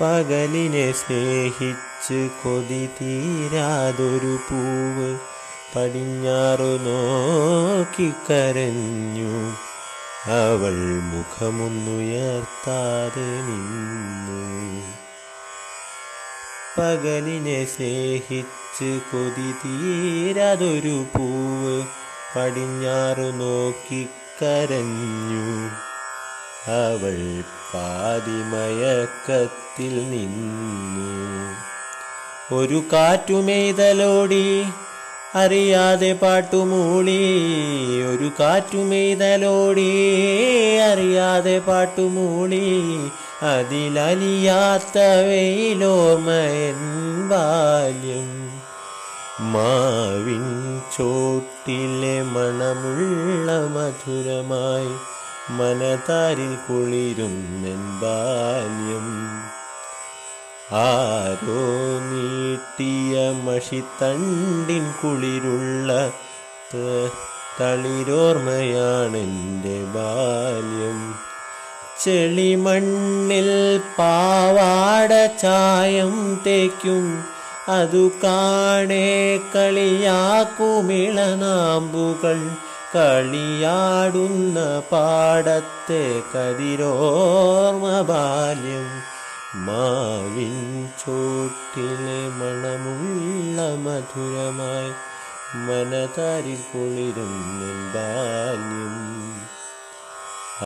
പകലിനെ സ്നേഹിച്ച് കൊതി തീരാതൊരു പൂവ് പടിഞ്ഞാറു നോക്കിക്കരഞ്ഞു അവൾ മുഖമൊന്നുയർത്താതെ നിന്നു. പകലിനെ സ്നേഹിച്ച് കൊതി തീരാതൊരു പൂവ് പടിഞ്ഞാറു നോക്കിക്കരഞ്ഞു അവൾ പാതിമയക്കത്തിൽ നിന്നു. ഒരു കാറ്റുമെയ്തലോടി അറിയാതെ പാട്ടുമൂളി. ഒരു കാറ്റുമെയ്തലോടി അറിയാതെ പാട്ടുമൂളി. അതിലലിയാത്ത വെയിലോമയൻ ബാല്യം. മാവിൻ ചോട്ടിലെ മണമുള്ള മധുരമായി മനതാരിൽ കുളിരും ബാല്യം ആരോ നീട്ടിയ മഷിത്തണ്ടിൻ കുളിരുള്ള തളിരോർമ്മയാണെന്റെ ബാല്യം. ചെളിമണ്ണിൽ പാവാട ചായം തേക്കും. അതു കാണേ കളിയാക്കുമിളനാമ്പുകൾ കളിയാടുന്ന പാടത്തെ കതിരോർമ്മ ബാല്യം. മാവിൻ ചോട്ടിലെ മണമുള്ള മധുരമായി മനതാരിൽ കുളിരും ബാല്യം.